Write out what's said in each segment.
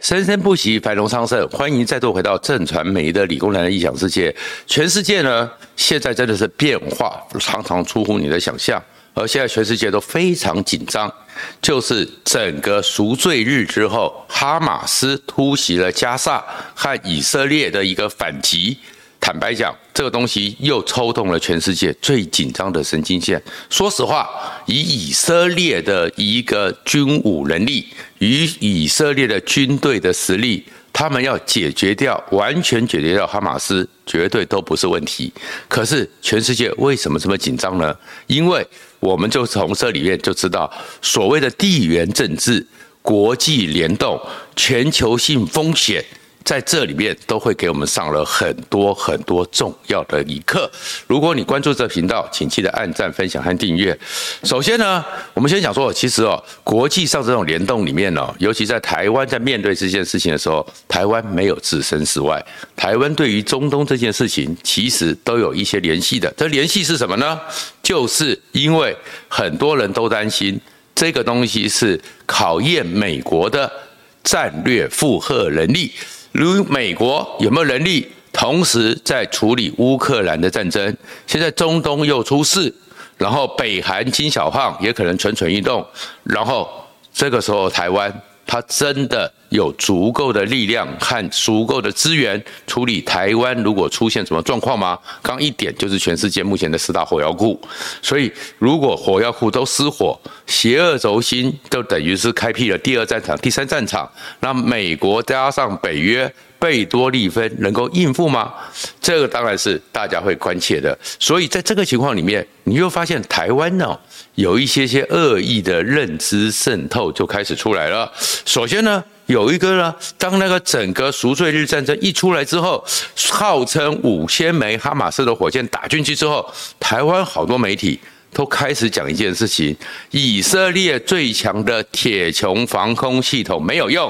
生生不息，繁荣昌盛。欢迎再度回到正传媒的理工男的异想世界。全世界呢，现在真的是变化常常出乎你的想象，而现在全世界都非常紧张，就是整个赎罪日之后，哈马斯突袭了加萨和以色列的一个反击。坦白讲，这个东西又抽动了全世界最紧张的神经线。说实话，以以色列的一个军武能力，与以色列的军队的实力，他们要解决掉，完全解决掉哈马斯，绝对都不是问题。可是全世界为什么这么紧张呢？因为我们就从这里面就知道，所谓的地缘政治、国际联动、全球性风险。在这里面都会给我们上了很多很多重要的一课。如果你关注这频道，请记得按赞、分享和订阅。首先呢，我们先讲说，其实哦，国际上这种联动里面呢，尤其在台湾在面对这件事情的时候，台湾没有置身事外。台湾对于中东这件事情，其实都有一些联系的。这联系是什么呢？就是因为很多人都担心这个东西是考验美国的战略负荷能力。如美国有没有能力同时在处理乌克兰的战争？现在中东又出事，然后北韩金小胖也可能蠢蠢欲动，然后这个时候台湾。他真的有足够的力量和足够的资源处理台湾如果出现什么状况吗？刚一点就是全世界目前的四大火药库，所以如果火药库都失火，邪恶轴心就等于是开辟了第二战场、第三战场。那美国加上北约。贝多利芬能够应付吗？这个当然是大家会关切的。所以在这个情况里面，你又发现台湾呢有一些些恶意的认知渗透就开始出来了。首先呢，有一个呢，当那个整个赎罪日战争一出来之后，号称五千枚哈马斯的火箭打进去之后，台湾好多媒体。都开始讲一件事情：以色列最强的铁穹防空系统没有用，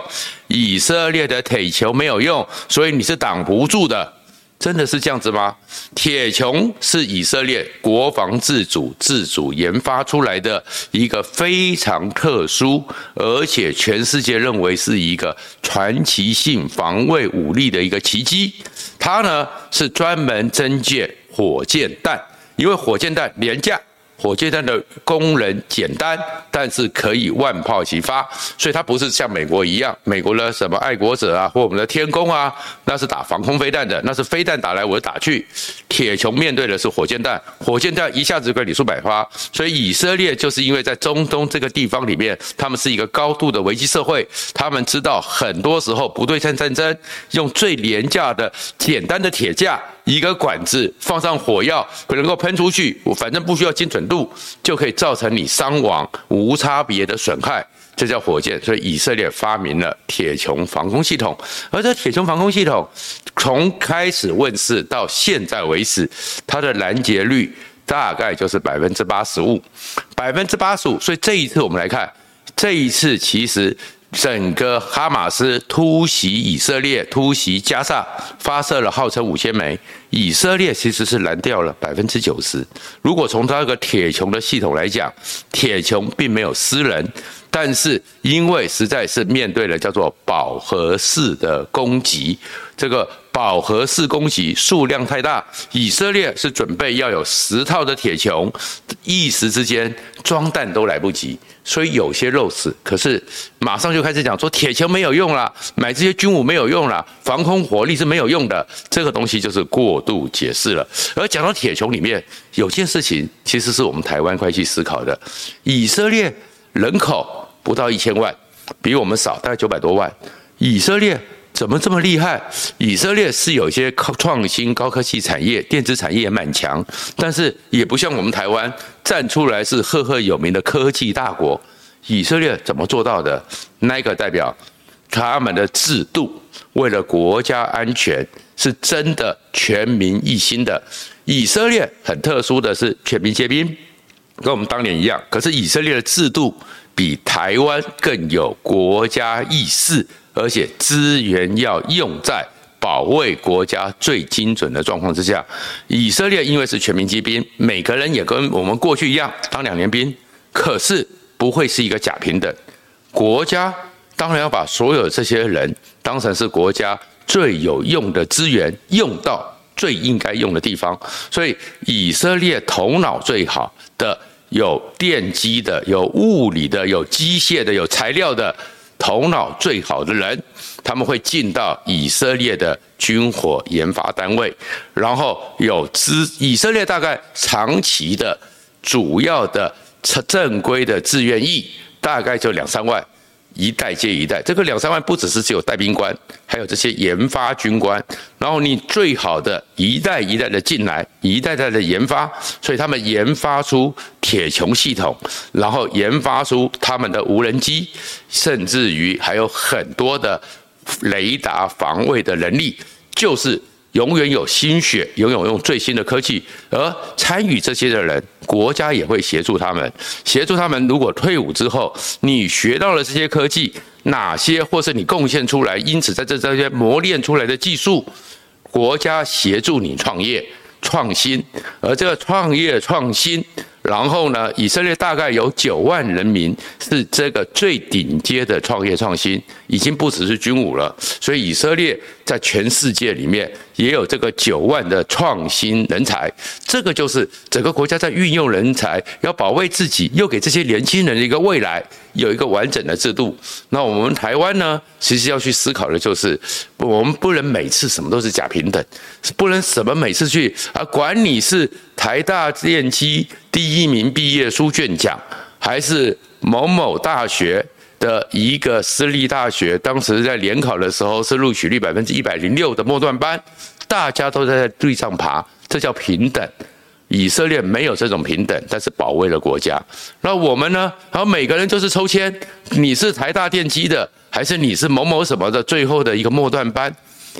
以色列的铁球没有用，所以你是挡不住的。真的是这样子吗？铁穹是以色列国防自主、自主研发出来的一个非常特殊，而且全世界认为是一个传奇性防卫武力的一个奇迹。它呢是专门侦测火箭弹，因为火箭弹廉价。火箭弹的功能简单，但是可以万炮齐发，所以它不是像美国一样，美国的什么爱国者啊，或我们的天弓啊，那是打防空飞弹的，那是飞弹打来我打去。铁穹面对的是火箭弹，火箭弹一下子就可以连数百发，所以以色列就是因为在中东这个地方里面，他们是一个高度的危机社会，他们知道很多时候不对称战争用最廉价的简单的铁架。一个管子放上火药，可能够喷出去，我反正不需要精准度，就可以造成你伤亡无差别的损害，这叫火箭。所以以色列发明了铁穹防空系统，而这铁穹防空系统从开始问世到现在为止，它的拦截率大概就是百分之八十五，百分之八十五。所以这一次我们来看，这一次其实。整个哈马斯突袭以色列，突袭加沙，发射了号称五千枚，以色列其实是拦掉了百分之九十。如果从它那个铁穹的系统来讲，铁穹并没有私人，但是因为实在是面对了叫做饱和式的攻击，这个饱和式攻击数量太大，以色列是准备要有十套的铁穹，一时之间装弹都来不及。所以有些肉死，可是马上就开始讲说铁穹没有用了，买这些军武没有用了，防空火力是没有用的，这个东西就是过度解释了。而讲到铁穹里面有件事情，其实是我们台湾快去思考的：以色列人口不到一千万，比我们少，大概九百多万。以色列。怎么这么厉害？以色列是有一些创新高科技产业，电子产业也蛮强，但是也不像我们台湾站出来是赫赫有名的科技大国。以色列怎么做到的？那个代表他们的制度，为了国家安全，是真的全民一心的。以色列很特殊的是全民皆兵，跟我们当年一样。可是以色列的制度比台湾更有国家意识。而且资源要用在保卫国家最精准的状况之下。以色列因为是全民皆兵，每个人也跟我们过去一样当两年兵，可是不会是一个假平等。国家当然要把所有这些人当成是国家最有用的资源，用到最应该用的地方。所以，以色列头脑最好的，有电机的，有物理的，有机械的，有材料的，头脑最好的人，他们会进到以色列的军火研发单位，然后有资，以色列大概长期的主要的正规的志愿役，大概就两三万。一代接一代，这个两三万不只是只有带兵官，还有这些研发军官。然后你最好的一代一代的进来，一代代的研发，所以他们研发出铁穹系统，然后研发出他们的无人机，甚至于还有很多的雷达防卫的能力，就是。永远有心血，永远用最新的科技，而参与这些的人，国家也会协助他们，协助他们。如果退伍之后，你学到了这些科技，哪些或是你贡献出来，因此在这这些磨练出来的技术，国家协助你创业创新，而这个创业创新。然后呢，以色列大概有九万人民是这个最顶尖的创业创新，已经不只是军武了。所以以色列在全世界里面也有这个九万的创新人才，这个就是整个国家在运用人才，要保卫自己，又给这些年轻人的一个未来，有一个完整的制度。那我们台湾呢，其实要去思考的就是，我们不能每次什么都是假平等，不能什么每次去啊，管你是台大电机。第一名毕业书卷奖，还是某某大学的一个私立大学，当时在联考的时候是录取率百分之一百零六的末段班，大家都在对上爬，这叫平等。以色列没有这种平等，但是保卫了国家。那我们呢？然后每个人就是抽签，你是台大电机的，还是你是某某什么的最后的一个末段班？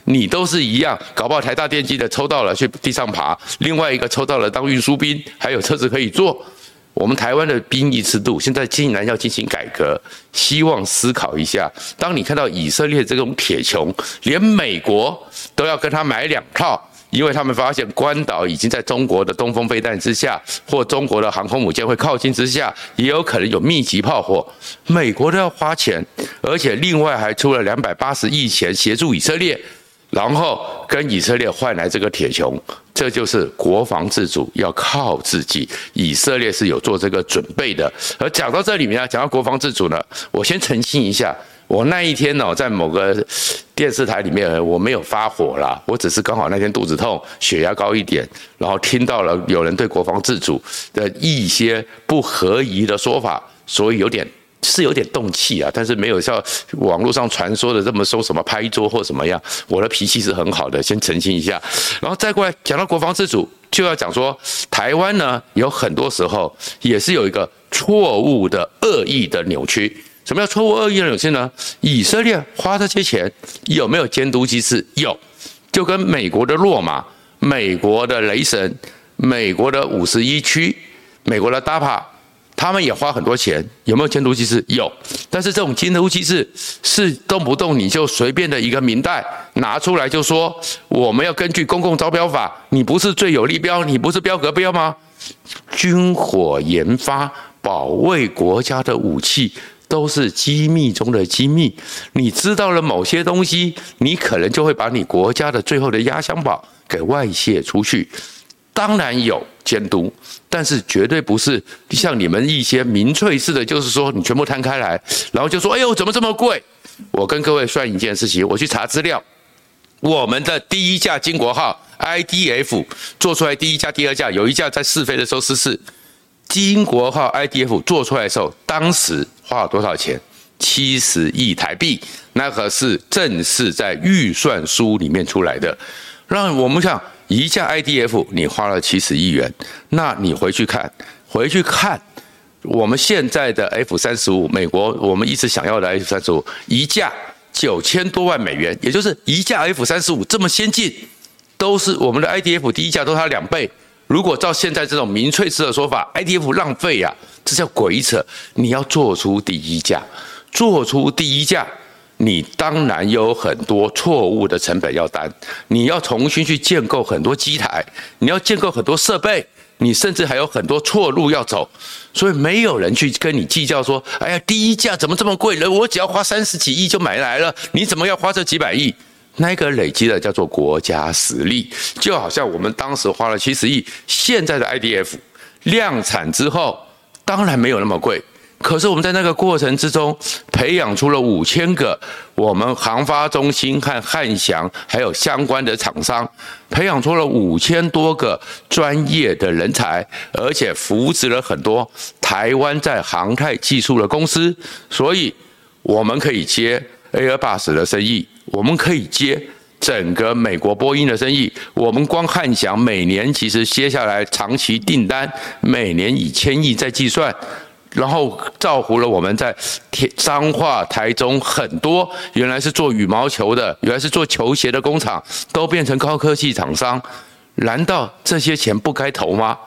你都是一样，搞不好台大电机的抽到了去地上爬，另外一个抽到了当运输兵，还有车子可以坐。我们台湾的兵役制度现在竟然要进行改革，希望思考一下。当你看到以色列这种铁穹，连美国都要跟他买两套，因为他们发现关岛已经在中国的东风飞弹之下，或中国的航空母舰会靠近之下，也有可能有密集炮火，美国都要花钱，而且另外还出了两百八十亿钱协助以色列。然后跟以色列换来这个铁穹，这就是国防自主，要靠自己。以色列是有做这个准备的。而讲到这里面啊，讲到国防自主呢，我先澄清一下，我那一天呢，在某个电视台里面，我没有发火啦，我只是刚好那天肚子痛，血压高一点，然后听到了有人对国防自主的一些不合宜的说法，所以有点。是有点动气啊，但是没有像网络上传说的这么说什么拍桌或什么样。我的脾气是很好的，先澄清一下，然后再过来讲到国防自主，就要讲说台湾呢，有很多时候也是有一个错误的恶意的扭曲。什么叫错误恶意的扭曲呢？以色列花这些钱有没有监督机制？有，就跟美国的洛马、美国的雷神、美国的五十一区、美国的 DAPA。他们也花很多钱，有没有监督机制？有，但是这种监督机制是动不动你就随便的一个明代拿出来就说我们要根据公共招标法，你不是最有利标，你不是标格标吗？军火研发、保卫国家的武器都是机密中的机密，你知道了某些东西，你可能就会把你国家的最后的压箱宝给外泄出去。当然有监督，但是绝对不是像你们一些民粹式的，就是说你全部摊开来，然后就说：“哎呦，怎么这么贵？”我跟各位算一件事情，我去查资料，我们的第一架金国号 IDF 做出来，第一架、第二架，有一架在试飞的时候失事。金国号 IDF 做出来的时候，当时花了多少钱？七十亿台币，那可是正是在预算书里面出来的。让我们想。一架 IDF 你花了七十亿元，那你回去看，回去看我们现在的 F 三十五，美国我们一直想要的 F 三十五，一架九千多万美元，也就是一架 F 三十五这么先进，都是我们的 IDF 第一架都是它两倍。如果照现在这种民粹式的说法，IDF 浪费呀，这叫鬼扯！你要做出第一架，做出第一架。你当然有很多错误的成本要担，你要重新去建构很多机台，你要建构很多设备，你甚至还有很多错路要走，所以没有人去跟你计较说，哎呀，第一架怎么这么贵了？我只要花三十几亿就买来了，你怎么要花这几百亿？那个累积的叫做国家实力，就好像我们当时花了七十亿，现在的 IDF 量产之后，当然没有那么贵。可是我们在那个过程之中，培养出了五千个我们航发中心和汉翔还有相关的厂商，培养出了五千多个专业的人才，而且扶植了很多台湾在航太技术的公司，所以我们可以接 Airbus 的生意，我们可以接整个美国波音的生意，我们光汉翔每年其实接下来长期订单，每年以千亿在计算。然后造福了我们在彰化、台中很多原来是做羽毛球的，原来是做球鞋的工厂，都变成高科技厂商。难道这些钱不该投吗？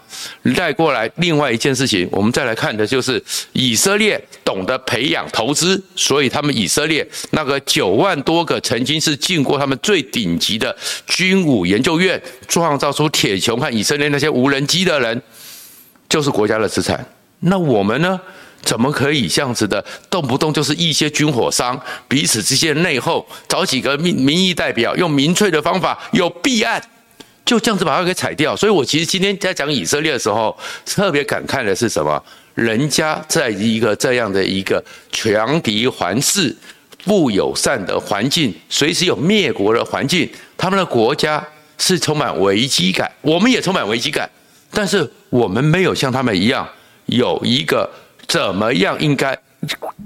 带过来另外一件事情，我们再来看的就是以色列懂得培养投资，所以他们以色列那个九万多个曾经是进过他们最顶级的军武研究院，创造出铁穹和以色列那些无人机的人，就是国家的资产。那我们呢？怎么可以这样子的？动不动就是一些军火商彼此之间内讧，找几个民民意代表，用民粹的方法有弊案，就这样子把它给踩掉。所以我其实今天在讲以色列的时候，特别感慨的是什么？人家在一个这样的一个强敌环视、不友善的环境，随时有灭国的环境，他们的国家是充满危机感，我们也充满危机感，但是我们没有像他们一样。有一个怎么样应该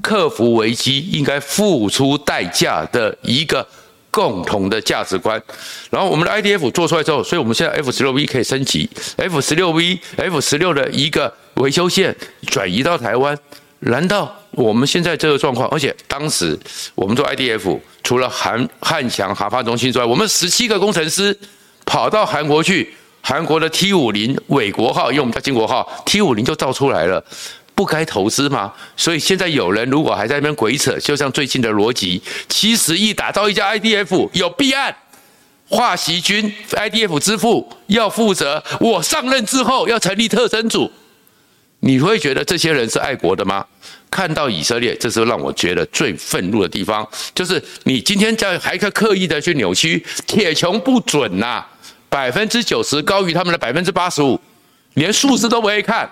克服危机、应该付出代价的一个共同的价值观。然后我们的 IDF 做出来之后，所以我们现在 F 十六 V 可以升级，F 十六 V、F 十六的一个维修线转移到台湾。难道我们现在这个状况？而且当时我们做 IDF，除了韩汉翔航发中心之外，我们十七个工程师跑到韩国去。韩国的 T 五零纬国号，因为我们叫金国号，T 五零就造出来了，不该投资吗？所以现在有人如果还在那边鬼扯，就像最近的逻辑，七十亿打造一家 IDF 有弊案，华锡军 IDF 之父要负责，我上任之后要成立特侦组，你会觉得这些人是爱国的吗？看到以色列，这是让我觉得最愤怒的地方，就是你今天在还可刻意的去扭曲，铁穹不准呐、啊。百分之九十高于他们的百分之八十五，连数字都不会看。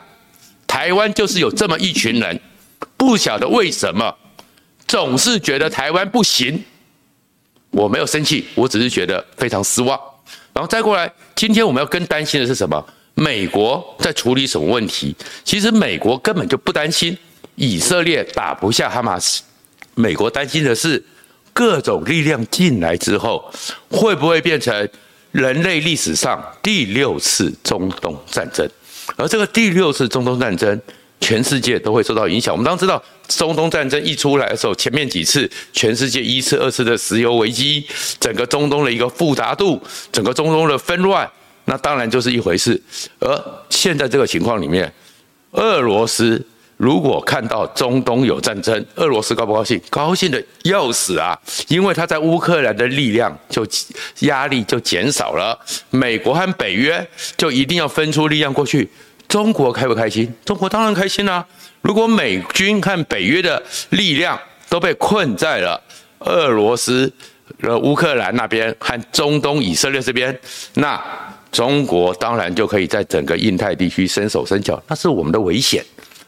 台湾就是有这么一群人，不晓得为什么总是觉得台湾不行。我没有生气，我只是觉得非常失望。然后再过来，今天我们要更担心的是什么？美国在处理什么问题？其实美国根本就不担心以色列打不下哈马斯，美国担心的是各种力量进来之后会不会变成。人类历史上第六次中东战争，而这个第六次中东战争，全世界都会受到影响。我们当知道，中东战争一出来的时候，前面几次全世界一次、二次的石油危机，整个中东的一个复杂度，整个中东的纷乱，那当然就是一回事。而现在这个情况里面，俄罗斯。如果看到中东有战争，俄罗斯高不高兴？高兴的要死啊！因为他在乌克兰的力量就压力就减少了，美国和北约就一定要分出力量过去。中国开不开心？中国当然开心啊！如果美军和北约的力量都被困在了俄罗斯、呃乌克兰那边和中东以色列这边，那中国当然就可以在整个印太地区伸手伸脚，那是我们的危险。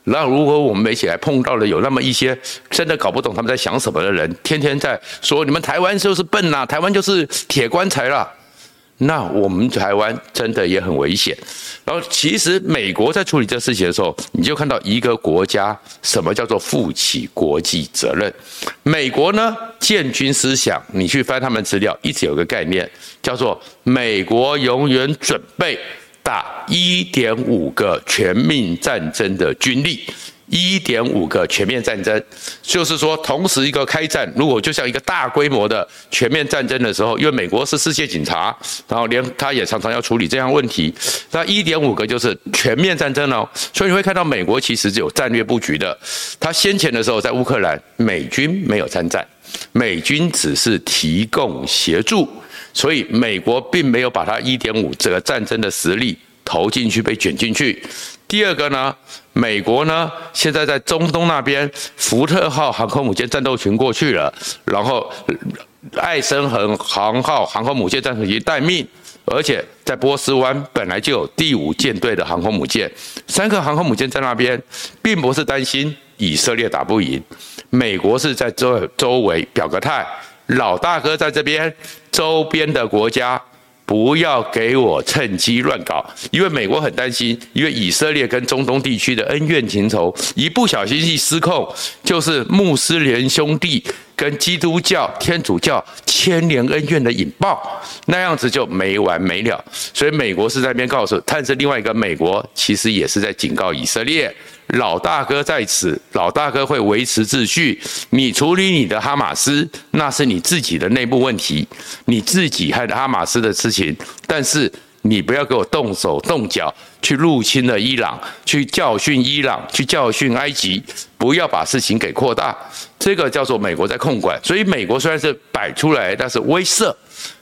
那如果我们没起来碰到了有那么一些真的搞不懂他们在想什么的人，天天在说你们台湾就是笨呐，台湾就是铁棺材啦，那我们台湾真的也很危险。然后其实美国在处理这事情的时候，你就看到一个国家什么叫做负起国际责任。美国呢，建军思想，你去翻他们资料，一直有个概念叫做美国永远准备。打一点五个全面战争的军力，一点五个全面战争，就是说同时一个开战，如果就像一个大规模的全面战争的时候，因为美国是世界警察，然后连他也常常要处理这样问题，那一点五个就是全面战争哦，所以你会看到美国其实是有战略布局的，他先前的时候在乌克兰，美军没有参战，美军只是提供协助。所以美国并没有把它一点五这个战争的实力投进去，被卷进去。第二个呢，美国呢现在在中东那边，福特号航空母舰战斗群过去了，然后艾森豪航号航空母舰战斗群待命，而且在波斯湾本来就有第五舰队的航空母舰，三个航空母舰在那边，并不是担心以色列打不赢，美国是在周周围表个态，老大哥在这边，周边的国家。不要给我趁机乱搞，因为美国很担心，因为以色列跟中东地区的恩怨情仇，一不小心一失控，就是穆斯林兄弟跟基督教、天主教千年恩怨的引爆，那样子就没完没了。所以美国是在那边告诉，但是另外一个美国其实也是在警告以色列。老大哥在此，老大哥会维持秩序。你处理你的哈马斯，那是你自己的内部问题，你自己和哈马斯的事情。但是你不要给我动手动脚去入侵了伊朗，去教训伊朗，去教训埃及，不要把事情给扩大。这个叫做美国在控管。所以美国虽然是摆出来，但是威慑。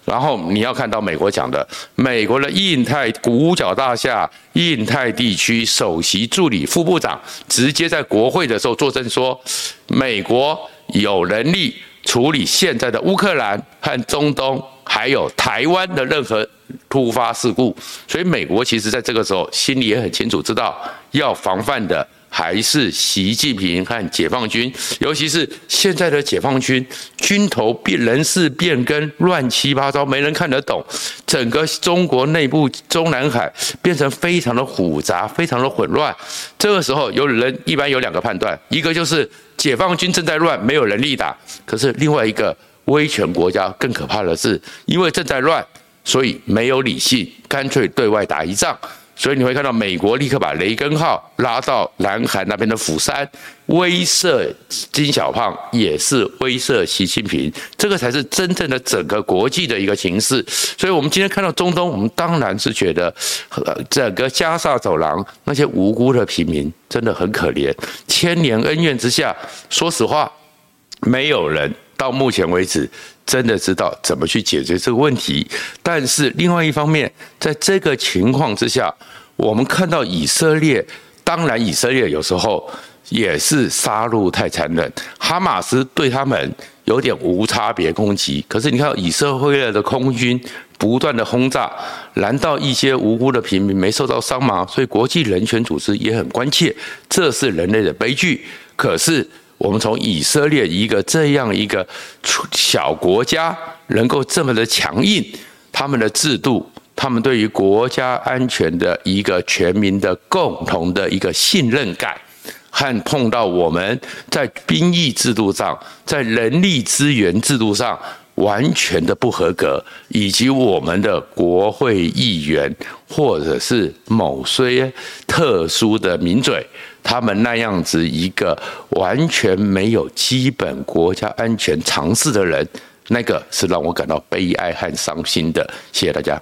然后你要看到美国讲的，美国的印太五角大厦、印太地区首席助理副部长直接在国会的时候作证说，美国有能力处理现在的乌克兰和中东，还有台湾的任何突发事故。所以美国其实在这个时候心里也很清楚，知道要防范的。还是习近平和解放军，尤其是现在的解放军，军头变人事变更，乱七八糟，没人看得懂。整个中国内部中南海变成非常的复杂，非常的混乱。这个时候，有人一般有两个判断：一个就是解放军正在乱，没有人力打；可是另外一个威权国家更可怕的是，因为正在乱，所以没有理性，干脆对外打一仗。所以你会看到美国立刻把雷根号拉到南韩那边的釜山，威慑金小胖，也是威慑习近平，这个才是真正的整个国际的一个形势。所以，我们今天看到中东，我们当然是觉得，呃，整个加萨走廊那些无辜的平民真的很可怜，千年恩怨之下，说实话，没有人到目前为止。真的知道怎么去解决这个问题，但是另外一方面，在这个情况之下，我们看到以色列，当然以色列有时候也是杀戮太残忍，哈马斯对他们有点无差别攻击，可是你看以色列的空军不断的轰炸，难道一些无辜的平民没受到伤吗？所以国际人权组织也很关切，这是人类的悲剧。可是。我们从以色列一个这样一个小国家能够这么的强硬，他们的制度，他们对于国家安全的一个全民的共同的一个信任感，和碰到我们在兵役制度上，在人力资源制度上完全的不合格，以及我们的国会议员或者是某些特殊的名嘴。他们那样子一个完全没有基本国家安全常识的人，那个是让我感到悲哀和伤心的。谢谢大家。